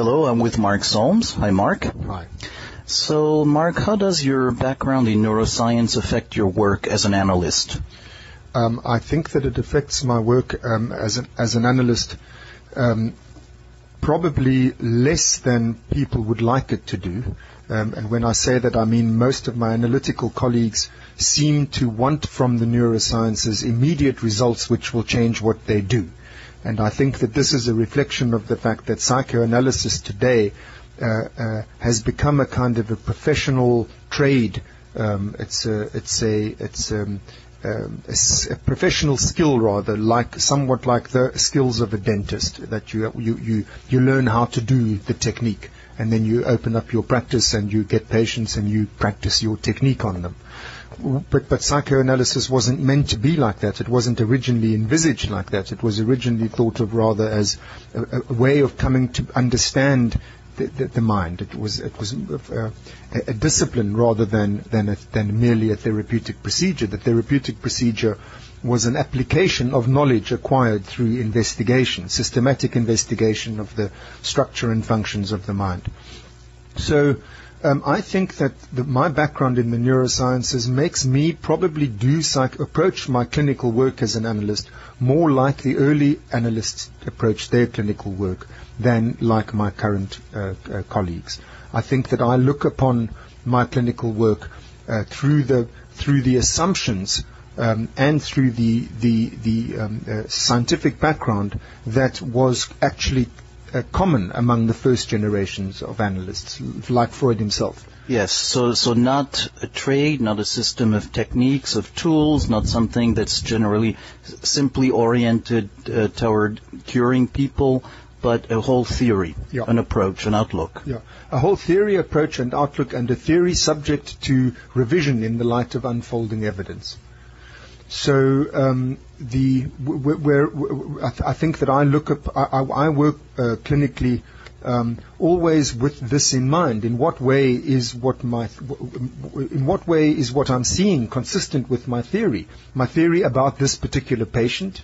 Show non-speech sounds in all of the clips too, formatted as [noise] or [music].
Hello, I'm with Mark Solms. Hi, Mark. Hi. So, Mark, how does your background in neuroscience affect your work as an analyst? Um, I think that it affects my work um, as, an, as an analyst um, probably less than people would like it to do. Um, and when I say that, I mean most of my analytical colleagues seem to want from the neurosciences immediate results which will change what they do. And I think that this is a reflection of the fact that psychoanalysis today uh, uh, has become a kind of a professional trade. Um, it's a, it's a, it's um, um, a, a, professional skill rather, like somewhat like the skills of a dentist, that you, you, you, you learn how to do the technique, and then you open up your practice and you get patients and you practice your technique on them. But, but psychoanalysis wasn't meant to be like that. It wasn't originally envisaged like that. It was originally thought of rather as a, a way of coming to understand the, the, the, mind. It was it was uh, a, a, discipline rather than than a, than merely a therapeutic procedure. The therapeutic procedure was an application of knowledge acquired through investigation, systematic investigation of the structure and functions of the mind. So. Um, I think that the, my background in the neurosciences makes me probably do psych- approach my clinical work as an analyst more like the early analysts approach their clinical work than like my current uh, uh, colleagues. I think that I look upon my clinical work uh, through the through the assumptions um, and through the the, the um, uh, scientific background that was actually uh, common among the first generations of analysts, like Freud himself. Yes, so so not a trade, not a system of techniques, of tools, not something that's generally simply oriented uh, toward curing people, but a whole theory, yeah. an approach, an outlook. Yeah, a whole theory, approach, and outlook, and a theory subject to revision in the light of unfolding evidence. So um, the I, th- I, think that I look up, I, I work uh, clinically. Um, always with this in mind. In what way is what my, in what way is what I'm seeing consistent with my theory? My theory about this particular patient,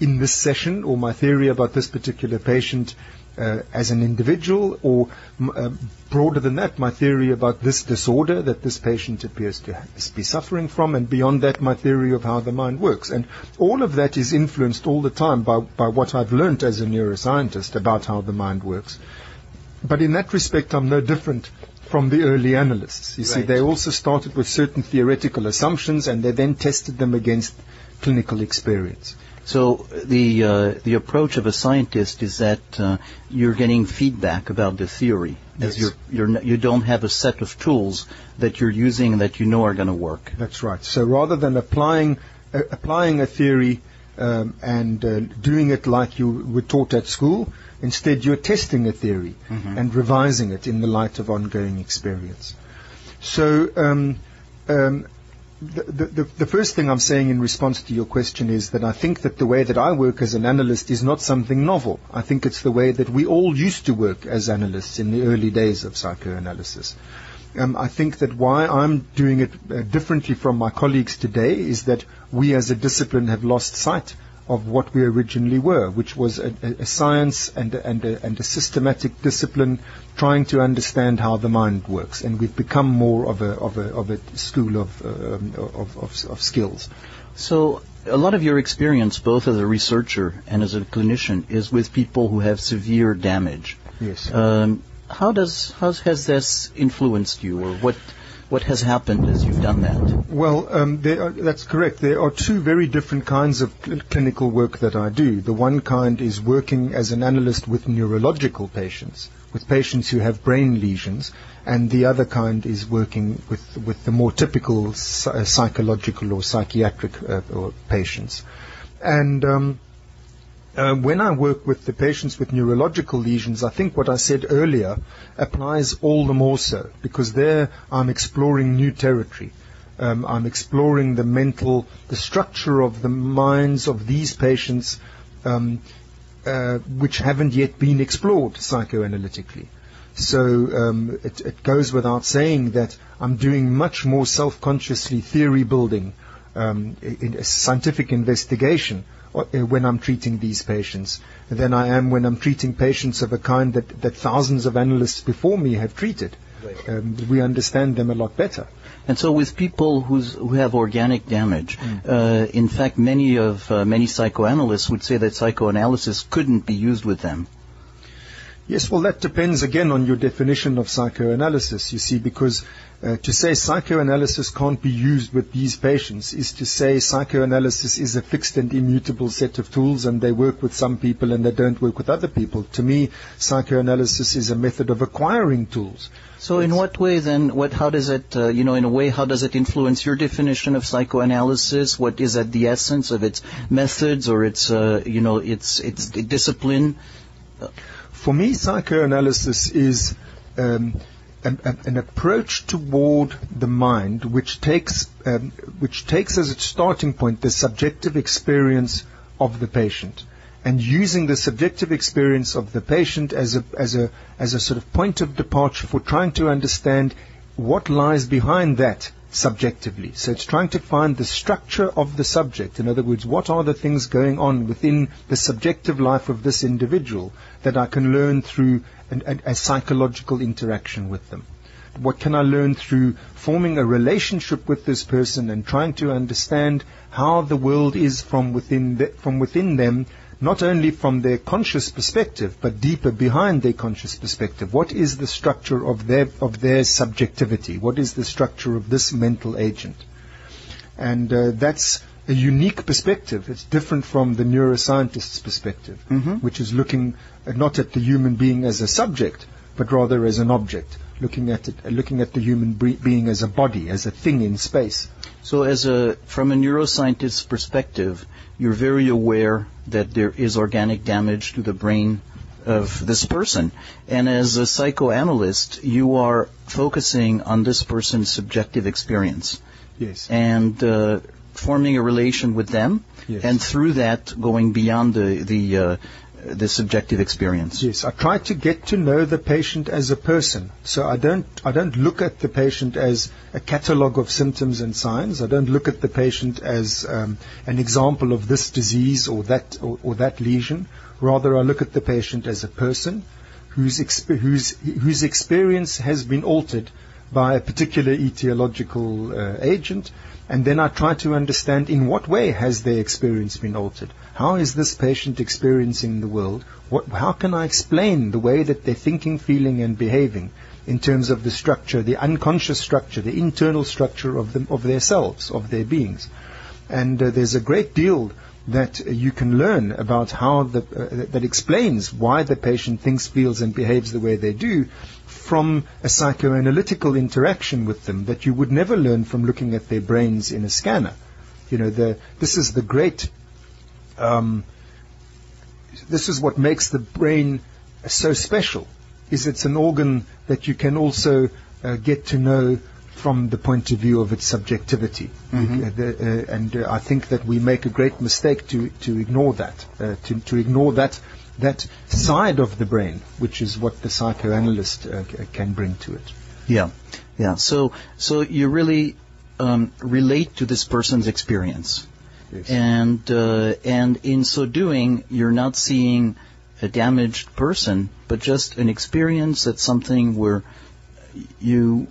in this session or my theory about this particular patient uh, as an individual or uh, broader than that, my theory about this disorder that this patient appears to be suffering from and beyond that, my theory of how the mind works. And all of that is influenced all the time by, by what I've learned as a neuroscientist about how the mind works. But in that respect, I'm no different from the early analysts. You right. see, they also started with certain theoretical assumptions and they then tested them against clinical experience. So the uh, the approach of a scientist is that uh, you're getting feedback about the theory, as you're, you're you don't have a set of tools that you're using that you know are going to work. That's right. So rather than applying uh, applying a theory um, and uh, doing it like you were taught at school, instead you're testing a theory mm-hmm. and revising it in the light of ongoing experience. So. Um, um, the, the, the, first thing I'm saying in response to your question is that I think that the way that I work as an analyst is not something novel. I think it's the way that we all used to work as analysts in the early days of psychoanalysis. Um, I think that why I'm doing it uh, differently from my colleagues today is that we as a discipline have lost sight of what we originally were, which was a, a science and a, and, and a, systematic discipline trying to understand how the mind works. And we've become more of a, of a, of a school of, um, of, of, of skills. So a lot of your experience, both as a researcher and as a clinician, is with people who have severe damage. Yes. Um, how does how has this influenced you, or what what has happened as you've done that? Well, um, are, that's correct. There are two very different kinds of cl- clinical work that I do. The one kind is working as an analyst with neurological patients, with patients who have brain lesions, and the other kind is working with, with the more typical psychological or psychiatric uh, or patients. And um, uh, when I work with the patients with neurological lesions, I think what I said earlier applies all the more so because there I'm exploring new territory. Um, I'm exploring the mental, the structure of the minds of these patients, um, uh, which haven't yet been explored psychoanalytically. So um, it, it, goes without saying that I'm doing much more self-consciously theory building, um, in, scientific investigation when I'm treating these patients than I am when I'm treating patients of a kind that, that thousands of analysts before me have treated. Um, we understand them a lot better. And so, with people who's, who have organic damage, uh, in fact, many of uh, many psychoanalysts would say that psychoanalysis couldn't be used with them. Yes, well, that depends again on your definition of psychoanalysis, you see, because uh, to say psychoanalysis can't be used with these patients is to say psychoanalysis is a fixed and immutable set of tools and they work with some people and they don't work with other people. To me, psychoanalysis is a method of acquiring tools. So, in what way then? What? How does it? Uh, you know, in a way, how does it influence your definition of psychoanalysis? What is at the essence of its methods or its, uh, you know, its its discipline? For me, psychoanalysis is um, an, an, approach toward the mind which takes um, which takes as its starting point the subjective experience of the patient and using the subjective experience of the patient as a as a as a sort of point of departure for trying to understand what lies behind that subjectively. So it's trying to find the structure of the subject. In other words, what are the things going on within the subjective life of this individual that I can learn through an, a, a psychological interaction with them? What can I learn through forming a relationship with this person and trying to understand how the world is from within, the, from within them not only from their conscious perspective, but deeper behind their conscious perspective. What is the structure of their, of their subjectivity? What is the structure of this mental agent? And uh, that's a unique perspective. It's different from the neuroscientist's perspective, Mhm. which is looking uh, not at the human being as a subject, but rather as an object, looking at it, looking at the human being as a body, as a thing in space. So, as a from a neuroscientist's perspective, you're very aware that there is organic damage to the brain of this person, and as a psychoanalyst, you are focusing on this person's subjective experience Yes. and uh, forming a relation with them, Yes. and through that going beyond the the uh, the subjective experience. Yes, I try to get to know the patient as a person. So I don't, I don't look at the patient as a catalogue of symptoms and signs. I don't look at the patient as um, an example of this disease or that or, or that lesion. Rather, I look at the patient as a person whose exp- whose whose experience has been altered by a particular etiological uh, agent, and then I try to understand in what way has their experience been altered. How is this patient experiencing the world? What, how can I explain the way that they're thinking, feeling, and behaving in terms of the structure, the unconscious structure, the internal structure of them, of their selves, of their beings? And uh, there's a great deal that you can learn about how the, uh, that explains why the patient thinks, feels, and behaves the way they do from a psychoanalytical interaction with them that you would never learn from looking at their brains in a scanner. You know, the, this is the great, um, this is what makes the brain so special, is it's an organ that you can also uh, get to know from the point of view of its subjectivity. Mhm. Uh, the, uh, and uh, I think that we make a great mistake to, to ignore that, uh, to, to ignore that, that side of the brain, which is what the psychoanalyst uh, can bring to it. Yeah, yeah. So, so you really um, relate to this person's experience, Yes. and uh, and in so doing, you're not seeing a damaged person, but just an experience that's something where you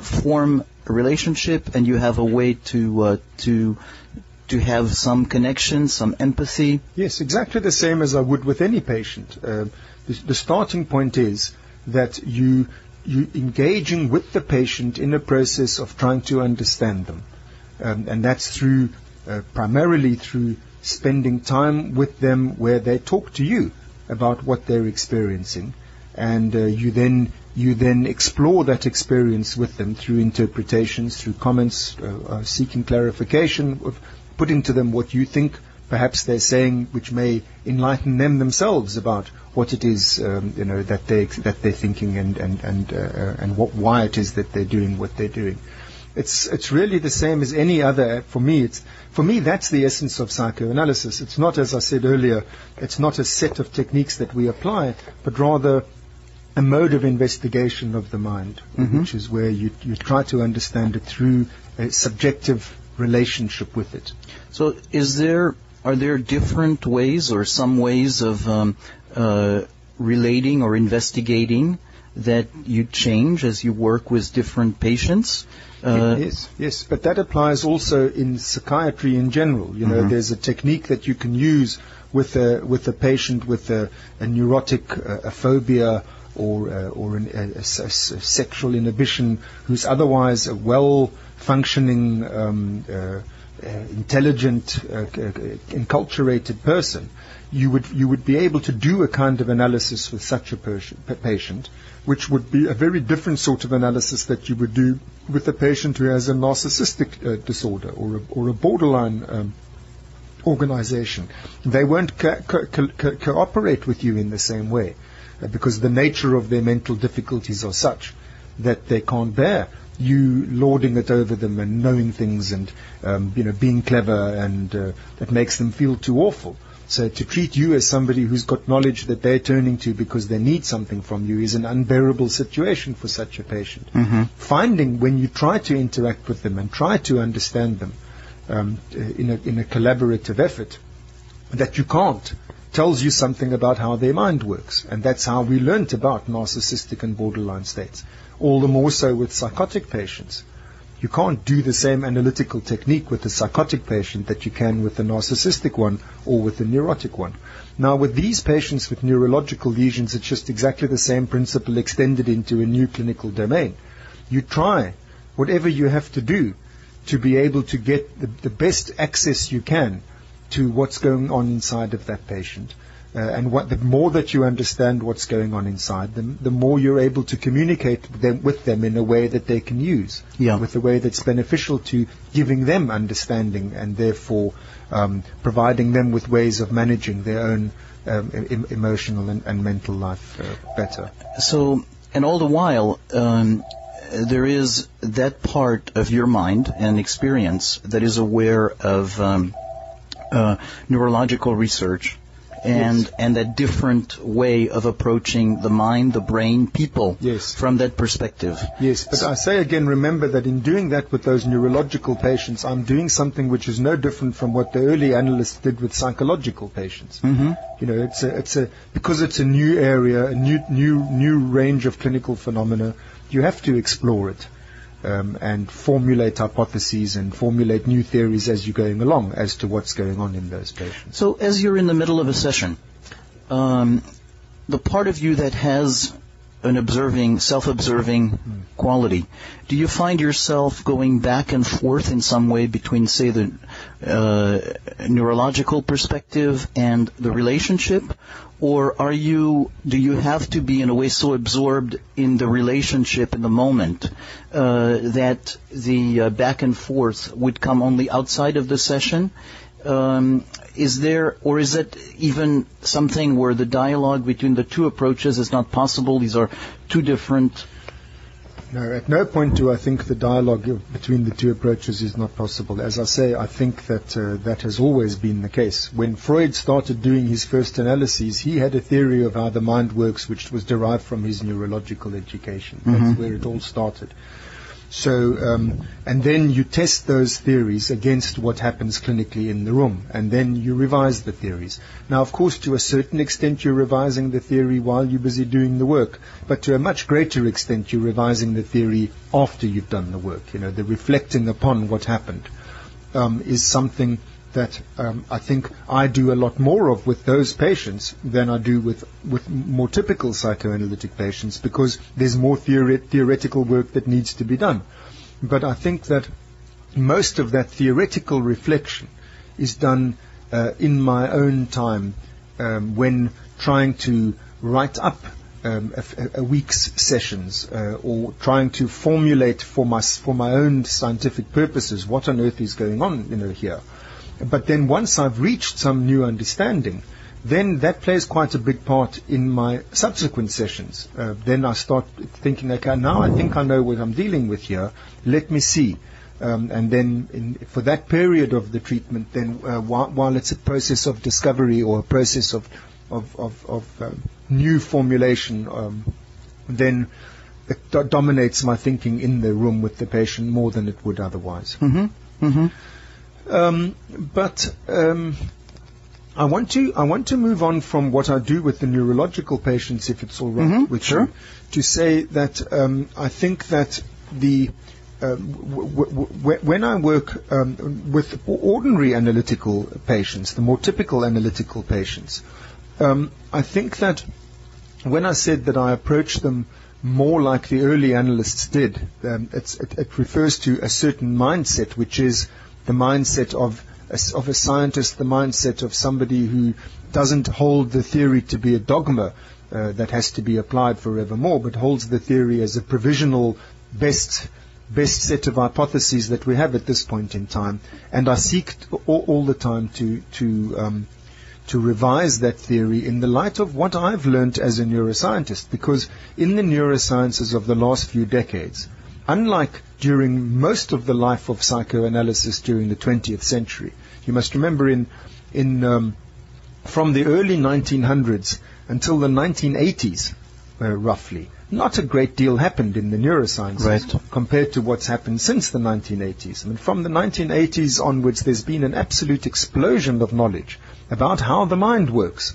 form a relationship and you have a way to uh, to to have some connection, some empathy. Yes, exactly the same as I would with any patient. Uh, the, the starting point is that you you engaging with the patient in a process of trying to understand them, um, and that's through uh, primarily through spending time with them where they talk to you about what they're experiencing, and uh, you then you then explore that experience with them through interpretations, through comments, uh, uh, seeking clarification, of putting to them what you think perhaps they're saying, which may enlighten them themselves about what it is um, you know that they that they're thinking and and and uh, and what why it is that they're doing what they're doing. It's it's really the same as any other. For me, it's for me that's the essence of psychoanalysis. It's not, as I said earlier, it's not a set of techniques that we apply, but rather a mode of investigation of the mind, Mhm. which is where you you try to understand it through a subjective relationship with it. So, is there are there different ways or some ways of um, uh, relating or investigating that you change as you work with different patients? Uh, yes, yes, but that applies also in psychiatry in general. You know, mm-hmm. there's a technique that you can use with a with a patient with a, a neurotic uh, a phobia or uh, or an, a, a, sexual inhibition who's otherwise a well functioning um, uh, uh, intelligent, uh, enculturated person, you would you would be able to do a kind of analysis with such a patient, which would be a very different sort of analysis that you would do with a patient who has a narcissistic uh, disorder or a, or a borderline um, organization. They won't co- co- co- cooperate with you in the same way uh, because the nature of their mental difficulties are such that they can't bear you lording it over them and knowing things and um, you know being clever and uh, that makes them feel too awful. So to treat you as somebody who's got knowledge that they're turning to because they need something from you is an unbearable situation for such a patient. Mm-hmm. Finding when you try to interact with them and try to understand them um, in, a, in a collaborative effort that you can't tells you something about how their mind works. And that's how we learnt about narcissistic and borderline states all the more so with psychotic patients. You can't do the same analytical technique with a psychotic patient that you can with a narcissistic one or with a neurotic one. Now, with these patients with neurological lesions, it's just exactly the same principle extended into a new clinical domain. You try whatever you have to do to be able to get the, the best access you can to what's going on inside of that patient uh, and what, the more that you understand what's going on inside them, the more you're able to communicate with them, with them in a way that they can use, yeah. with a way that's beneficial to giving them understanding and therefore um, providing them with ways of managing their own um, em- emotional and, and, mental life uh, better. So, and all the while, um, there is that part of your mind and experience that is aware of um, uh, neurological research and yes. and a different way of approaching the mind, the brain, people yes. from that perspective. Yes, but I say again, remember that in doing that with those neurological patients, I'm doing something which is no different from what the early analysts did with psychological patients. Mm-hmm. You know, it's a, it's a because it's a new area, a new new new range of clinical phenomena. You have to explore it um, and formulate hypotheses and formulate new theories as you're going along as to what's going on in those patients. So, as you're in the middle of a session, um, the part of you that has an observing, self-observing mm. quality. Do you find yourself going back and forth in some way between, say, the uh, neurological perspective and the relationship, or are you? Do you have to be in a way so absorbed in the relationship in the moment uh, that the uh, back and forth would come only outside of the session? Um, is there, or is it even something where the dialogue between the two approaches is not possible? These are two different. No, at no point do I think the dialogue between the two approaches is not possible. As I say, I think that uh, that has always been the case. When Freud started doing his first analyses, he had a theory of how the mind works, which was derived from his neurological education. Mm-hmm. That's where it all started. So, um, and then you test those theories against what happens clinically in the room, and then you revise the theories. Now, of course, to a certain extent, you're revising the theory while you're busy doing the work, but to a much greater extent, you're revising the theory after you've done the work. You know, the reflecting upon what happened um, is something that um, I think I do a lot more of with those patients than I do with, with more typical psychoanalytic patients because there's more theoretical work that needs to be done. But I think that most of that theoretical reflection is done uh, in my own time um, when trying to write up um, a, a, week's sessions uh, or trying to formulate for my, for my own scientific purposes what on earth is going on you know, here. But then once I've reached some new understanding, then that plays quite a big part in my subsequent sessions. Uh, then I start thinking, okay, now I think I know what I'm dealing with here. Let me see. Um, and then in, for that period of the treatment, then uh, while, while, it's a process of discovery or a process of of, of, of um, new formulation, um, then it do- dominates my thinking in the room with the patient more than it would otherwise. Mm-hmm. Mm-hmm. Um, but um, I want to I want to move on from what I do with the neurological patients, if it's all right Mhm, with sure. you, to say that um, I think that the um, w- w- w- when I work um, with ordinary analytical patients, the more typical analytical patients, um, I think that when I said that I approach them more like the early analysts did, um, it's, it, it refers to a certain mindset, which is the mindset of a, of a scientist, the mindset of somebody who doesn't hold the theory to be a dogma uh, that has to be applied forevermore, but holds the theory as a provisional best best set of hypotheses that we have at this point in time, and I seek t- all, all the time to to um, to revise that theory in the light of what I've learned as a neuroscientist. Because in the neurosciences of the last few decades, unlike during most of the life of psychoanalysis during the 20th century, you must remember in, in um, from the early 1900s until the 1980s, uh, roughly, not a great deal happened in the neurosciences Right. compared to what's happened since the 1980s. I mean, from the 1980s onwards, there's been an absolute explosion of knowledge about how the mind works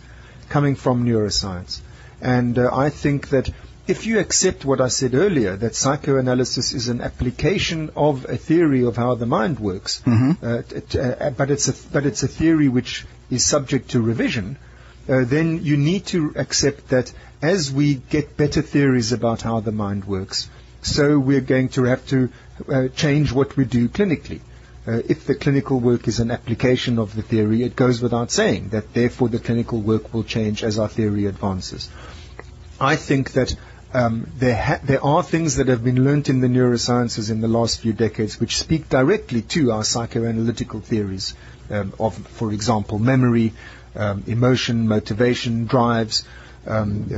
coming from neuroscience. And uh, I think that if you accept what I said earlier, that psychoanalysis is an application of a theory of how the mind works, uh, t- t- uh, but it's a but it's a theory which is subject to revision, uh, then you need to accept that as we get better theories about how the mind works, so we're going to have to uh, change what we do clinically. Uh, if the clinical work is an application of the theory, it goes without saying that therefore the clinical work will change as our theory advances. I think that um, there, ha- there are things that have been learnt in the neurosciences in the last few decades which speak directly to our psychoanalytical theories um, of, for example, memory, um, emotion, motivation, drives, um, uh,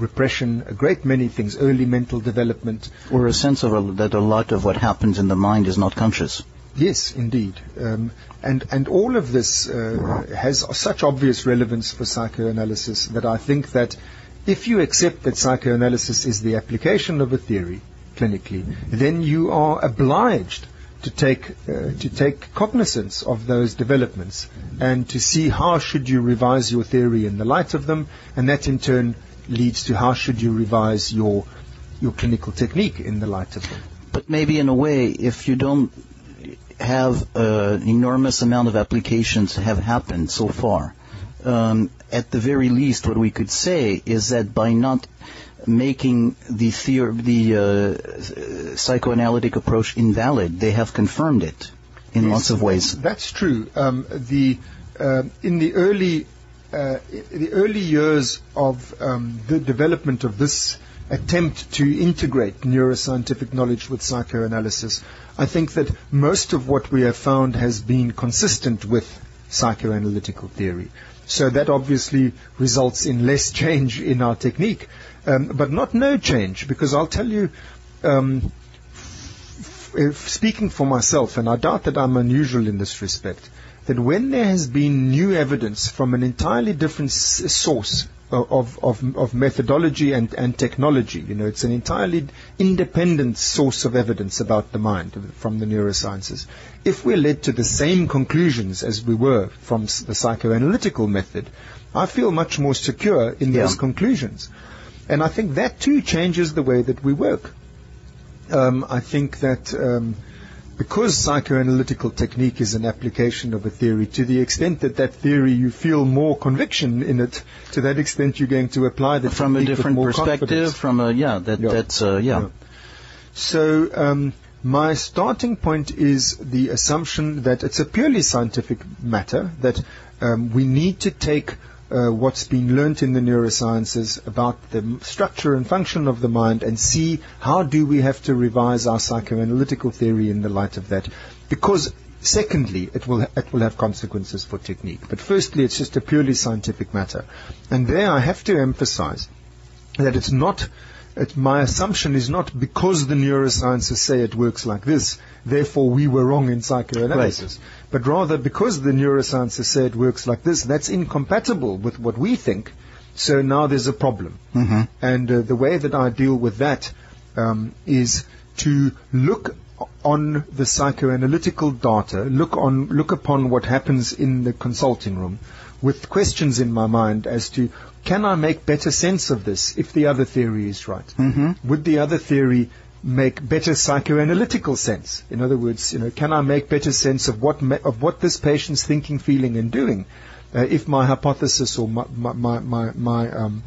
repression, a great many things, early mental development. Or a sense of a, that a lot of what happens in the mind is not conscious. Yes, indeed. Um, and, and all of this uh, has such obvious relevance for psychoanalysis that I think that if you accept that psychoanalysis is the application of a theory clinically, then you are obliged to take, uh, to take cognizance of those developments and to see how should you revise your theory in the light of them, and that in turn leads to how should you revise your, your clinical technique in the light of them. But maybe in a way, if you don't have uh, an enormous amount of applications have happened so far, um, at the very least, what we could say is that by not making the theor- the uh, psychoanalytic approach invalid, they have confirmed it in Yes, lots of ways. That's true. Um, the uh, in the early uh, the early years of um, the development of this attempt to integrate neuroscientific knowledge with psychoanalysis, I think that most of what we have found has been consistent with psychoanalytical theory. So that obviously results in less change in our technique, um, but not no change, because I'll tell you. Um, if speaking for myself, and I doubt that I'm unusual in this respect, that when there has been new evidence from an entirely different s- source of, of, of methodology and, and technology, you know, it's an entirely independent source of evidence about the mind from the neurosciences. If we're led to the same conclusions as we were from the psychoanalytical method, I feel much more secure in those Yeah. conclusions. And I think that too changes the way that we work um, I think that um, because psychoanalytical technique is an application of a theory, to the extent that that theory you feel more conviction in it, to that extent you're going to apply the From a different perspective, confidence. from a yeah, that Yeah. that's uh, yeah. Yeah. So um, my starting point is the assumption that it's a purely scientific matter that um, we need to take uh, what's been learnt in the neurosciences about the structure and function of the mind and see how do we have to revise our psychoanalytical theory in the light of that. Because secondly, it will it will have consequences for technique. But firstly, it's just a purely scientific matter, and there I have to emphasize that it's not it, my assumption is not because the neurosciences say it works like this, therefore we were wrong in psychoanalysis. But rather because the neurosciences say it works like this, that's incompatible with what we think. So now there's a problem. Mhm. And uh, the way that I deal with that um, is to look on the psychoanalytical data, look on, look upon what happens in the consulting room, with questions in my mind as to can I make better sense of this if the other theory is right? Mm-hmm. Would the other theory make better psychoanalytical sense? In other words, you know, can I make better sense of what ma- of what this patient's thinking, feeling, and doing? Uh, if my hypothesis or my my my, my, my um,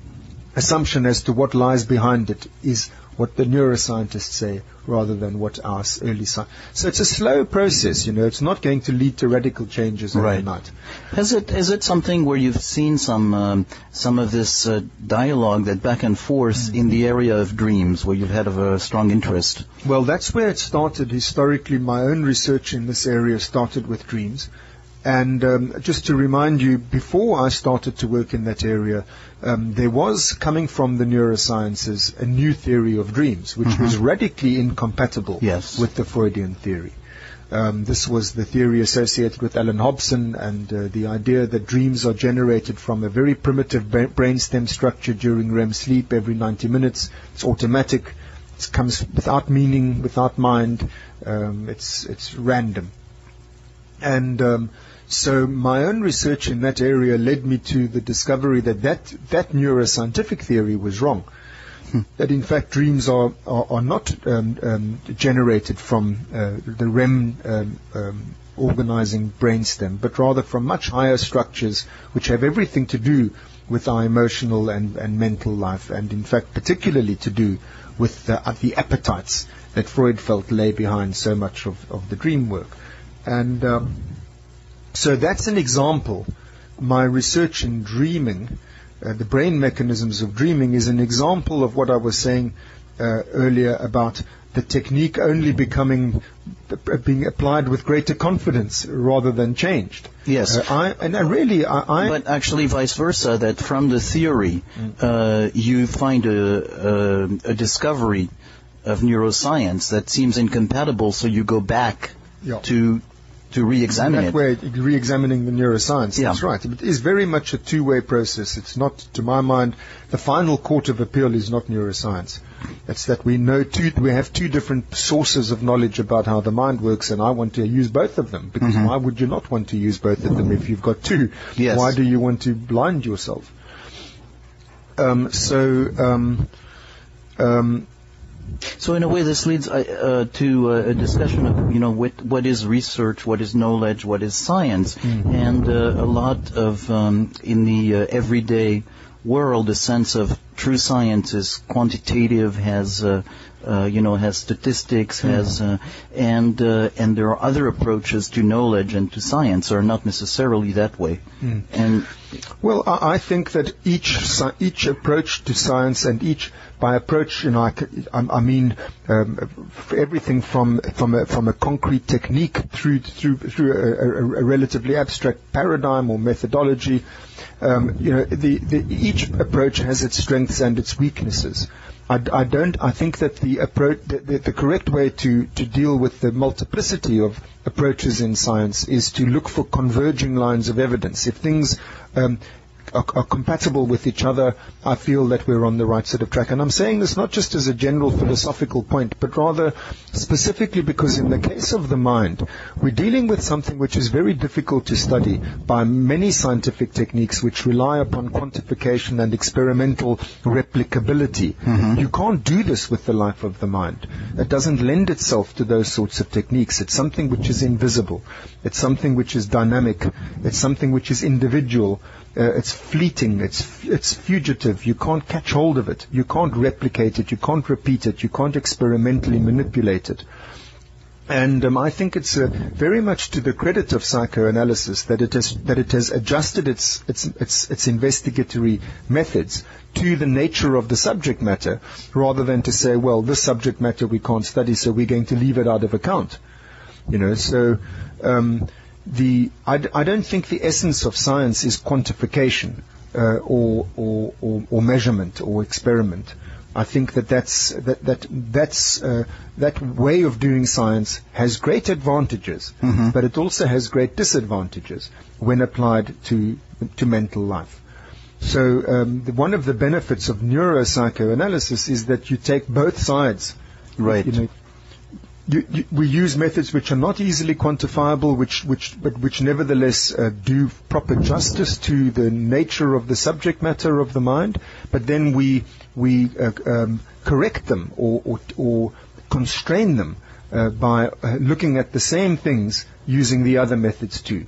assumption as to what lies behind it is what the neuroscientists say rather than what our early science. So it's a slow process, you know. It's not going to lead to radical changes Right. overnight. Has it is it something where you've seen some um, some of this uh, dialogue that back and forth in the area of dreams, where you've had of a strong interest? Well, that's where it started historically. My own research in this area started with dreams. And um, just to remind you, before I started to work in that area, um, there was coming from the neurosciences a new theory of dreams, which was radically incompatible Yes. with the Freudian theory. Um, this was the theory associated with Alan Hobson and uh, the idea that dreams are generated from a very primitive ba- brainstem structure during REM sleep every 90 minutes. It's automatic. It comes without meaning, without mind. Um, it's it's random. And um, so my own research in that area led me to the discovery that that, that neuroscientific theory was wrong. That in fact dreams are, are, are not um, um, generated from uh, the REM um, um, organizing brainstem, but rather from much higher structures which have everything to do with our emotional and, and mental life, and in fact particularly to do with the, uh, the appetites that Freud felt lay behind so much of, of the dream work. And um, so that's an example. My research in dreaming, uh, the brain mechanisms of dreaming, is an example of what I was saying uh, earlier about the technique only becoming uh, being applied with greater confidence rather than changed. Yes. Uh, I, and I really, I, I But actually, vice versa, that from the theory, uh, you find a, a, a discovery of neuroscience that seems incompatible, so you go back Yeah. to to re-examine that it. way, re-examining the neuroscience. Yeah. That's right. It is very much a two-way process. It's not, to my mind, the final court of appeal is not neuroscience. It's that we know two, we have two different sources of knowledge about how the mind works, and I want to use both of them. Because why would you not want to use both of them if you've got two? Yes. Why do you want to blind yourself? Um, so, um, um, So in a way, this leads uh, uh, to uh, a discussion of you know what, what is research, what is knowledge, what is science, and uh, a lot of um, in the uh, everyday world, a sense of true science is quantitative, has uh, you know has statistics, has uh, and uh, and there are other approaches to knowledge and to science are not necessarily that way, and Well, I, I think that each each approach to science and each by approach, you know, I- I mean um, everything from from a, from a concrete technique through through through a, a, a relatively abstract paradigm or methodology. Um, you know, the, the each approach has its strengths and its weaknesses. I, I don't. I think that the approach, the, the, the correct way to, to deal with the multiplicity of approaches in science is to look for converging lines of evidence. If things um, are, are compatible with each other, I feel that we're on the right sort of track. And I'm saying this not just as a general philosophical point, but rather specifically because in the case of the mind, we're dealing with something which is very difficult to study by many scientific techniques which rely upon quantification and experimental replicability. Mm-hmm. You can't do this with the life of the mind. It doesn't lend itself to those sorts of techniques. It's something which is invisible. It's something which is dynamic. It's something which is individual. Uh, it's fleeting. It's it's fugitive. You can't catch hold of it. You can't replicate it. You can't repeat it. You can't experimentally manipulate it. And um, I think it's uh, very much to the credit of psychoanalysis that it has that it has adjusted its its its, its investigatory methods to the nature of the subject matter, rather than to say, well, this subject matter we can't study, so we're going to leave it out of account. You know, so um, the I, d- I don't think the essence of science is quantification uh, or, or, or or measurement or experiment. I think that that's that that that's uh, that way of doing science has great advantages, but it also has great disadvantages when applied to to mental life. So um, the, one of the benefits of neuropsychoanalysis is that you take both sides. Right. You know, you, you, we use methods which are not easily quantifiable, which, which, but which nevertheless uh, do proper justice to the nature of the subject matter of the mind. But then we we uh, um, correct them or, or, or constrain them uh, by uh, looking at the same things using the other methods too.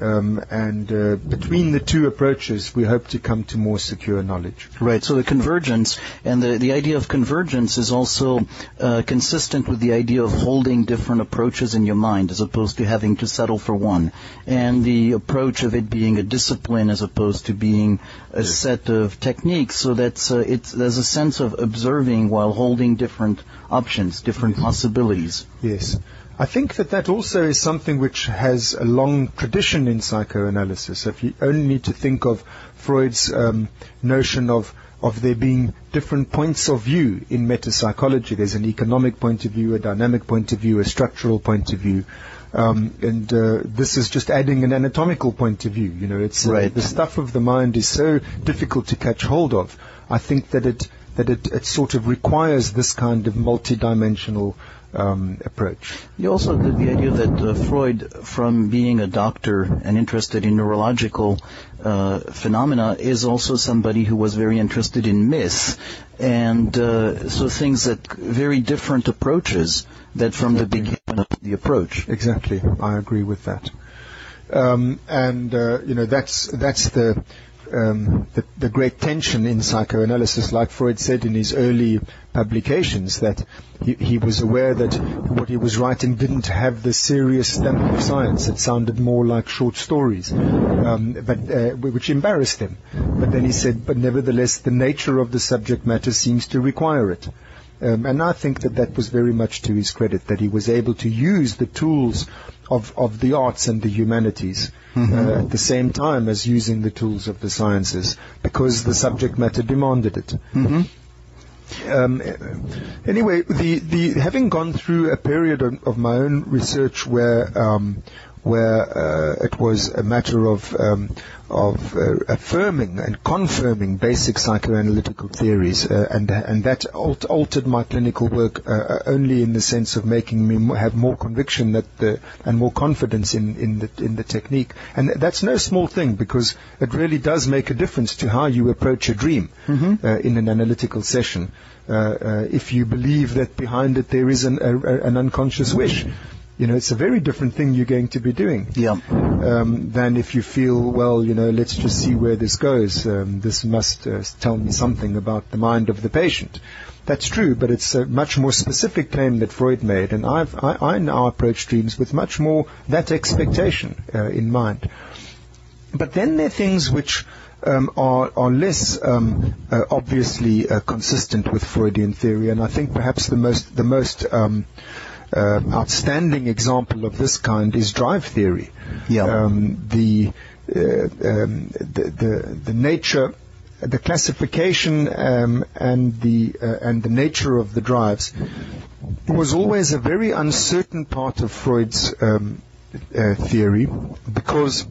Um, and uh, between the two approaches, we hope to come to more secure knowledge. Right. So the convergence and the, the idea of convergence is also uh, consistent with the idea of holding different approaches in your mind as opposed to having to settle for one. And the approach of it being a discipline as opposed to being a yes. set of techniques. So that's uh, it's there's a sense of observing while holding different options, different possibilities. Yes. I think that that also is something which has a long tradition in psychoanalysis. If you only need to think of Freud's um, notion of of there being different points of view in metapsychology. There's an economic point of view, a dynamic point of view, a structural point of view. Um, and uh, this is just adding an anatomical point of view. You know, it's uh, right. the stuff of the mind is so difficult to catch hold of. I think that it that it, it sort of requires this kind of multidimensional um, approach. You also the, the idea that uh, Freud, from being a doctor and interested in neurological uh, phenomena, is also somebody who was very interested in myths, and uh, so things that very different approaches that from exactly. the beginning of the approach. Exactly, I agree with that. Um, and uh, you know that's that's the um, the, the, great tension in psychoanalysis, like Freud said in his early publications, that he, he, was aware that what he was writing didn't have the serious stamp of science. It sounded more like short stories, um, but uh, which embarrassed him. But then he said, but nevertheless, the nature of the subject matter seems to require it. Um, and I think that that was very much to his credit, that he was able to use the tools of, of the arts and the humanities mm-hmm. uh, at the same time as using the tools of the sciences, because the subject matter demanded it. Mm-hmm. Um, anyway, the, the having gone through a period of, of my own research where um, where uh, it was a matter of um, of uh, affirming and confirming basic psychoanalytical theories, uh, and and that alt- altered my clinical work uh, uh, only in the sense of making me have more conviction that the, and more confidence in in the in the technique. And that's no small thing because it really does make a difference to how you approach a dream mm-hmm. Uh, in an analytical session. if you believe that behind it there is an, a, an unconscious wish you know, it's a very different thing you're going to be doing. Yeah. Um, than if you feel, well, you know, let's just see where this goes. Um, this must uh, tell me something about the mind of the patient. That's true, but it's a much more specific claim that Freud made, and I've, I, I now approach dreams with much more that expectation uh, in mind. But then there are things which um, are, are, less um, uh, obviously uh, consistent with Freudian theory, and I think perhaps the most the most um, uh, outstanding example of this kind is drive theory. Yeah. Um, the, uh, um, the, the, the nature the classification um, and the uh, and the nature of the drives was always a very uncertain part of Freud's um, uh, theory because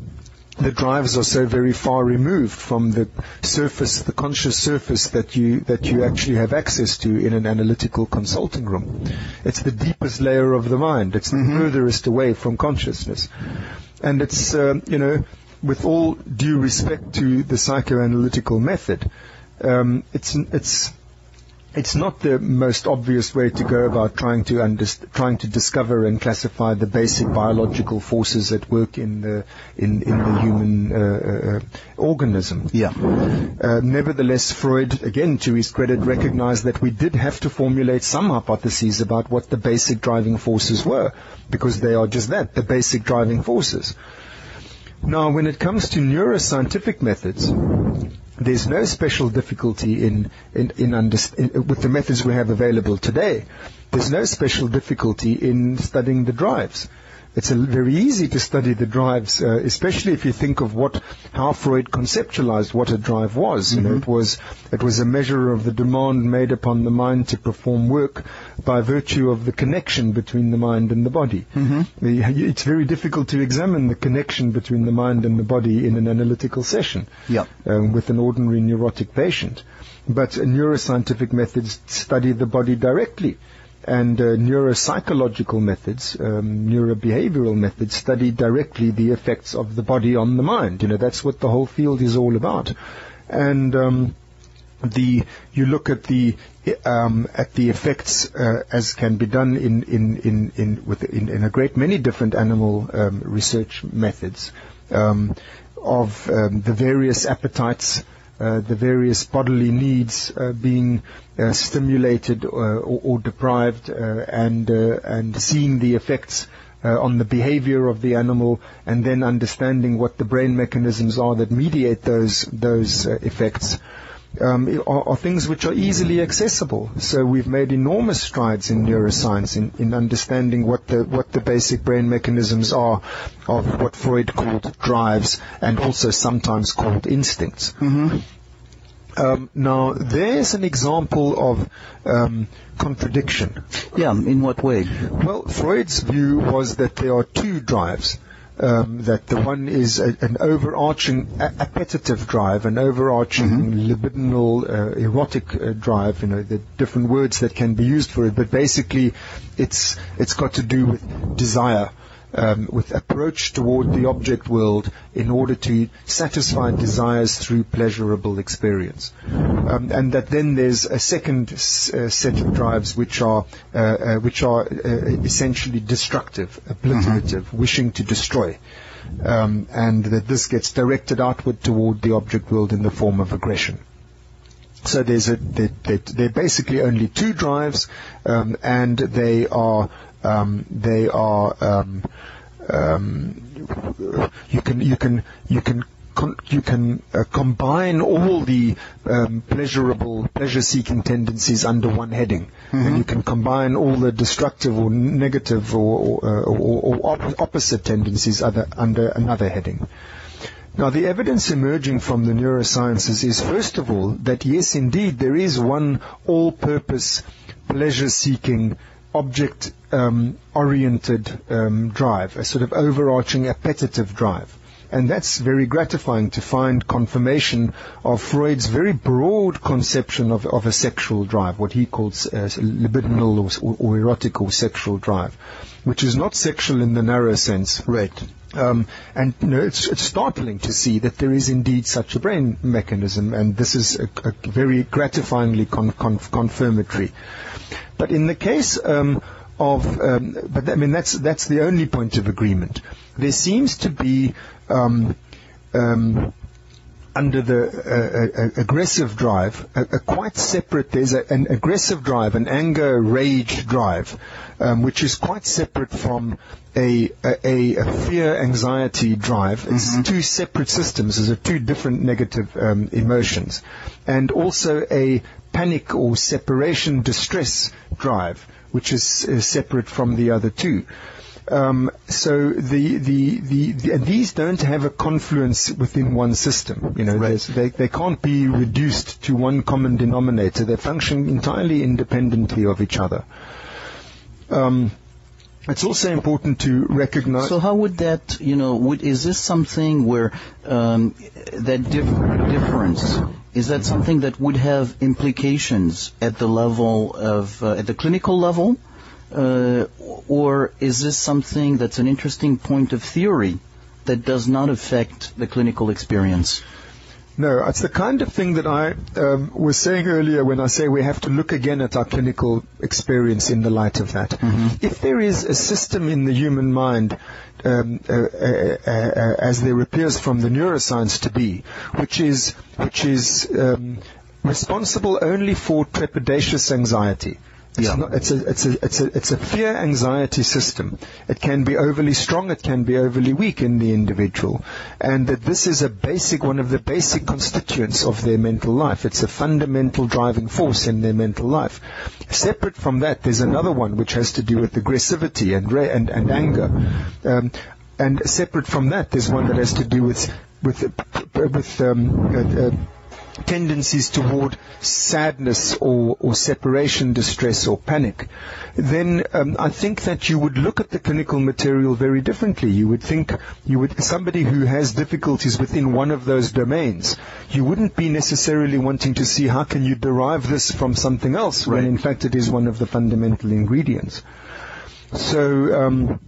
the drives are so very far removed from the surface, the conscious surface that you that you actually have access to in an analytical consulting room. It's the deepest layer of the mind. It's the mm-hmm. furthest away from consciousness, and it's uh, you know, with all due respect to the psychoanalytical method, um, it's it's it's not the most obvious way to go about trying to underst- trying to discover and classify the basic biological forces at work in the in, in the human uh, uh, organism. Yeah. Uh, nevertheless, Freud, again to his credit, recognized that we did have to formulate some hypotheses about what the basic driving forces were, because they are just that, the basic driving forces. Now, when it comes to neuroscientific methods, there's no special difficulty in, in, in, in, with the methods we have available today. There's no special difficulty in studying the drives it's very easy to study the drives, uh, especially if you think of what how Freud conceptualized what a drive was. Mm-hmm. You know, mm-hmm. it was it was a measure of the demand made upon the mind to perform work by virtue of the connection between the mind and the body. Mm-hmm. It's very difficult to examine the connection between the mind and the body in an analytical session um, with an ordinary neurotic patient. But neuroscientific methods study the body directly and uh, neuropsychological methods, um, neurobehavioral methods, study directly the effects of the body on the mind. You know, that's what the whole field is all about. And um, the you look at the um, at the effects uh, as can be done in in in in, with, in, in a great many different animal um, research methods um, of um, the various appetites uh, the various bodily needs uh, being uh, stimulated or, or, deprived, and and seeing the effects on the behavior of the animal, and then understanding what the brain mechanisms are that mediate those those effects um, are, are, things which are easily accessible. So we've made enormous strides in neuroscience in, in understanding what the what the basic brain mechanisms are of what Freud called drives and also sometimes called instincts. Mm-hmm. Um, now, there's an example of um, contradiction. Yeah, in what way? Well, Freud's view was that there are two drives um, that the one is a, an overarching a- appetitive drive, an overarching mm-hmm. libidinal uh, erotic uh, drive. You know, the different words that can be used for it, but basically, it's it's got to do with desire um, with approach toward the object world in order to satisfy desires through pleasurable experience. Um, and that then there's a second s- uh, set of drives which are uh, uh, which are uh, essentially destructive, obliterative, mm-hmm. wishing to destroy. Um, and that this gets directed outward toward the object world in the form of aggression. So there's a, there, there, there are basically only two drives, um, and they are um, they are um, um, you can you can you can you can uh, combine all the um, pleasurable, pleasure-seeking tendencies under one heading, mm-hmm. and you can combine all the destructive or negative or, or, or, or op- opposite tendencies other, under another heading. Now, the evidence emerging from the neurosciences is, first of all, that yes, indeed, there is one all-purpose pleasure-seeking object um, oriented um, drive, a sort of overarching appetitive drive. And that's very gratifying to find confirmation of Freud's very broad conception of, of a sexual drive, what he calls uh, libidinal or, or, erotic or sexual drive, which is not sexual in the narrow sense. Right. Um, and you know, it's, it's, startling to see that there is indeed such a brain mechanism, and this is a, a very gratifyingly con- con- confirmatory. But in the case um, of, um, but I mean that's that's the only point of agreement. There seems to be um, um under the uh, uh, aggressive drive, a, a, quite separate. There's a, an aggressive drive, an anger rage drive, um, which is quite separate from a, a, a fear anxiety drive. It's mm-hmm. two separate systems. There's two different negative um, emotions, and also a panic or separation distress drive, which is, is separate from the other two. Um, so the, the, the, the, and these don't have a confluence within one system. You know, right. they, they can't be reduced to one common denominator. They function entirely independently of each other. Um, it's also important to recognize. So how would that, you know, would, is this something where um, that dif- difference is that something that would have implications at the level of uh, at the clinical level, uh, or is this something that's an interesting point of theory that does not affect the clinical experience? No, it's the kind of thing that I um, was saying earlier when I say we have to look again at our clinical experience in the light of that. Mm-hmm. If there is a system in the human mind, um, uh, uh, uh, uh as there appears from the neuroscience to be, which is which is um, responsible only for trepidatious anxiety, it's, yeah. not, it's, a, it's, a, it's, a, it's a fear anxiety system. It can be overly strong, it can be overly weak in the individual. And that this is a basic, one of the basic constituents of their mental life. It's a fundamental driving force in their mental life. Separate from that, there's another one which has to do with aggressivity and, and, and anger. Um, and separate from that, there's one that has to do with with with um, uh, uh, tendencies toward sadness or, or separation distress or panic, then um, I think that you would look at the clinical material very differently. You would think you would somebody who has difficulties within one of those domains. You wouldn't be necessarily wanting to see how can you derive this from something else right. when in fact it is one of the fundamental ingredients. So, um,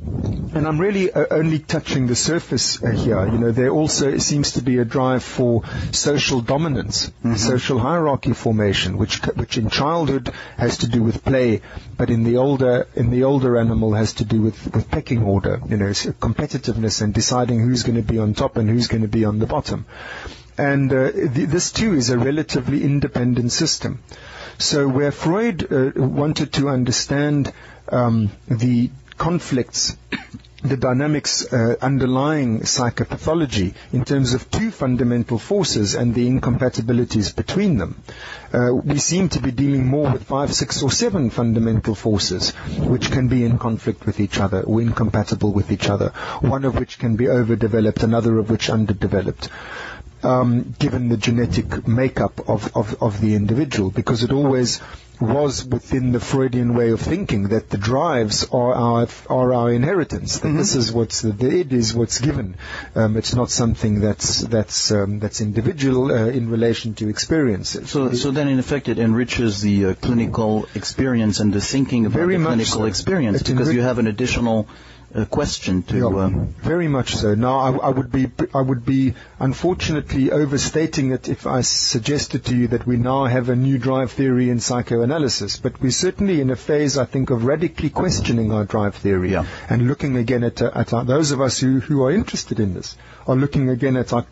and I'm really uh, only touching the surface uh, here. You know, there also seems to be a drive for social dominance, mm-hmm. social hierarchy formation, which which in childhood has to do with play, but in the older in the older animal has to do with, with pecking order. You know, competitiveness and deciding who's going to be on top and who's going to be on the bottom. And uh, th- this too is a relatively independent system. So where Freud uh, wanted to understand um, the conflicts the dynamics uh, underlying psychopathology in terms of two fundamental forces and the incompatibilities between them. Uh, we seem to be dealing more with five, six, or seven fundamental forces which can be in conflict with each other or incompatible with each other, one of which can be overdeveloped, another of which underdeveloped um, given the genetic makeup of, of, of the individual, because it always was within the Freudian way of thinking that the drives are our are our inheritance. That mm-hmm. this is what's the, the id is what's given. Um, it's not something that's that's um, that's individual uh, in relation to experiences. So so then in effect it enriches the uh, clinical experience and the thinking about Very the clinical so. experience It because enri- you have an additional uh, question to. Yeah, Um, very much so. Now, I, I would be, I would be unfortunately overstating it if I suggested to you that we now have a new drive theory in psychoanalysis. But we're certainly in a phase, I think, of radically questioning our drive theory Yeah. and looking again at, uh, at our, those of us who, who are interested in this are looking again at our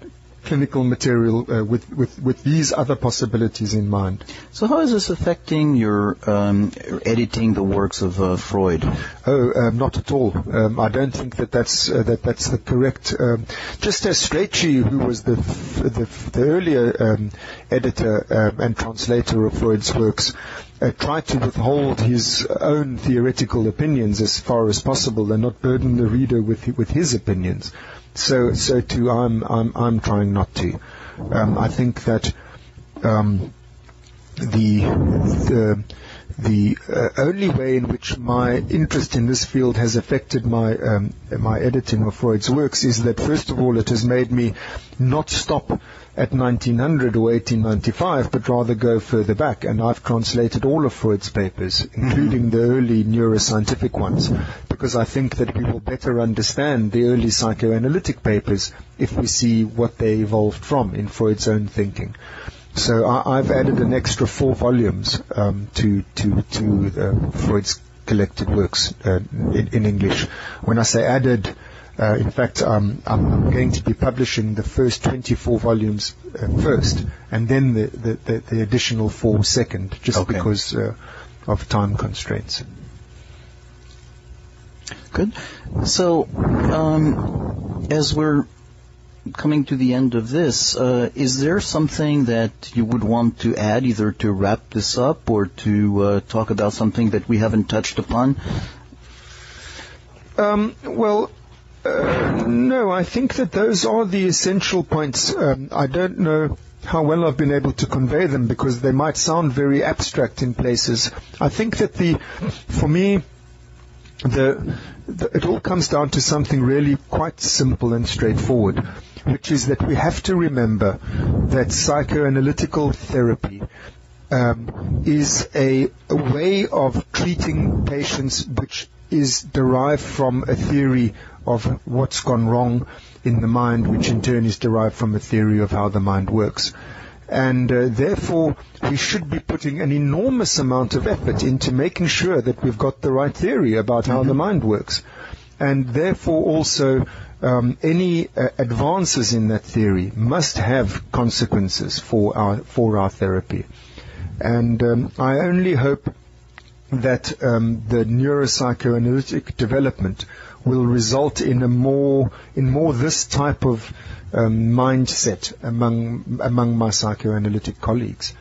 clinical material uh, with, with, with these other possibilities in mind. so how is this affecting your um, editing the works of uh, Freud? Oh, um, not at all. Um, I don't think that that's uh, that that's the correct. Um, just as Strachey, who was the f- the, f- the earlier um, editor um, and translator of Freud's works, uh, tried to withhold his own theoretical opinions as far as possible and not burden the reader with with his opinions. So so too, I'm I'm I'm trying not to. Um, I think that. Um, the the the uh, only way in which my interest in this field has affected my um, my editing of Freud's works is that first of all it has made me not stop at 1900 or 1895, but rather go further back. And I've translated all of Freud's papers, including the early neuroscientific ones, because I think that we will better understand the early psychoanalytic papers if we see what they evolved from in Freud's own thinking. So I, I've added an extra four volumes um, to to to uh, Freud's collected works uh, in, in English. When I say added, uh, in fact, um, I'm, I'm going to be publishing the first 24 volumes uh, first, and then the, the, the, the additional four second, just Okay. because uh, of time constraints. Good. So, um, as we're coming to the end of this, uh, is there something that you would want to add, either to wrap this up or to uh, talk about something that we haven't touched upon? Um, well, uh, no, I think that those are the essential points. Um, I don't know how well I've been able to convey them because they might sound very abstract in places. I think that the, for me, the, the, it all comes down to something really quite simple and straightforward, which is that we have to remember that psychoanalytical therapy um, is a, a way of treating patients which is derived from a theory of what's gone wrong in the mind, which in turn is derived from a theory of how the mind works. And uh, therefore, we should be putting an enormous amount of effort into making sure that we've got the right theory about how the mind works. And therefore, also, um, any uh, advances in that theory must have consequences for our for our therapy. And um, I only hope that um, the neuropsychoanalytic development will result in a more in more this type of um, mindset among among my psychoanalytic colleagues.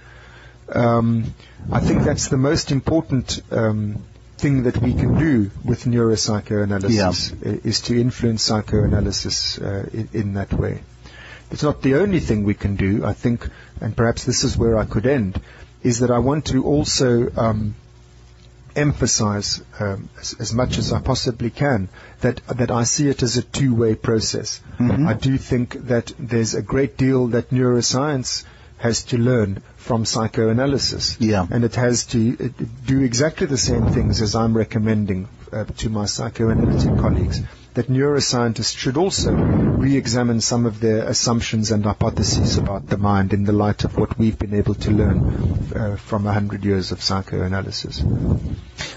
Um, I think that's the most important um, thing that we can do with neuropsychoanalysis i- is to influence psychoanalysis uh, in, in that way. it's not the only thing we can do. I think, and perhaps this is where I could end, is that I want to also um, emphasize um, as, as, much as I possibly can that that I see it as a two-way process. Mm-hmm. I do think that there's a great deal that neuroscience has to learn from psychoanalysis. Yeah. And it has to do exactly the same things as I'm recommending uh, to my psychoanalytic colleagues that neuroscientists should also re-examine some of their assumptions and hypotheses about the mind in the light of what we've been able to learn uh, from a hundred years of psychoanalysis.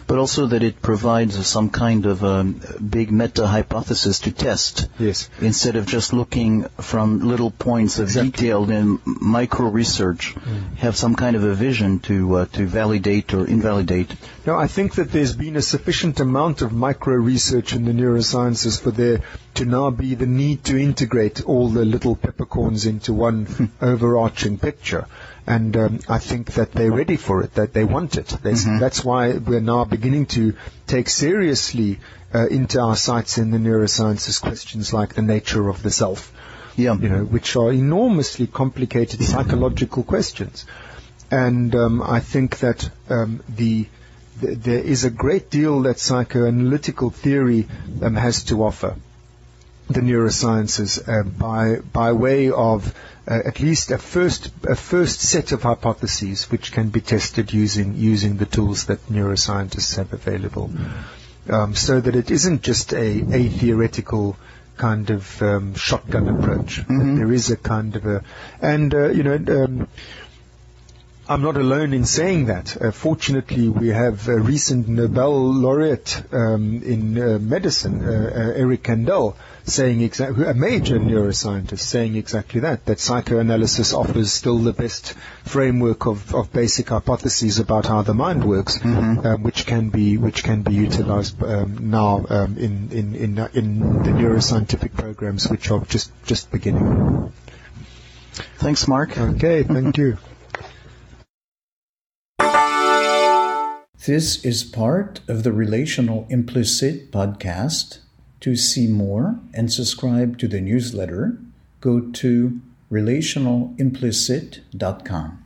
But also that it provides some kind of a big meta-hypothesis to test. Yes. Instead of just looking from little points of exactly. detailed and micro-research, mm. have some kind of a vision to uh, to validate or invalidate. No, I think that there's been a sufficient amount of micro-research in the neurosciences for there to now be the need to integrate all the little peppercorns into one overarching picture. And um, I think that they're ready for it, that they want it. Mm-hmm. That's why we're now beginning to take seriously uh, into our sights in the neurosciences questions like the nature of the self, yeah. you know, which are enormously complicated psychological questions. And um, I think that um, the there is a great deal that psychoanalytical theory um, has to offer the neurosciences uh, by by way of uh, at least a first a first set of hypotheses which can be tested using using the tools that neuroscientists have available, um, so that it isn't just a a theoretical kind of um, shotgun approach. Mm-hmm. There is a kind of a and uh, you know. Um, I'm not alone in saying that. Uh, fortunately, we have a recent Nobel laureate um, in uh, medicine, uh, uh Eric Kandel, saying exactly, a major neuroscientist, saying exactly that, that psychoanalysis offers still the best framework of, of basic hypotheses about how the mind works, mm-hmm. um, which can be which can be utilized um, now um, in, in, in, in the neuroscientific programs, which are just, just beginning. Thanks, Mark. Okay, thank you. [laughs] This is part of the Relational Implicit podcast. To see more and subscribe to the newsletter, go to relationalimplicit.com.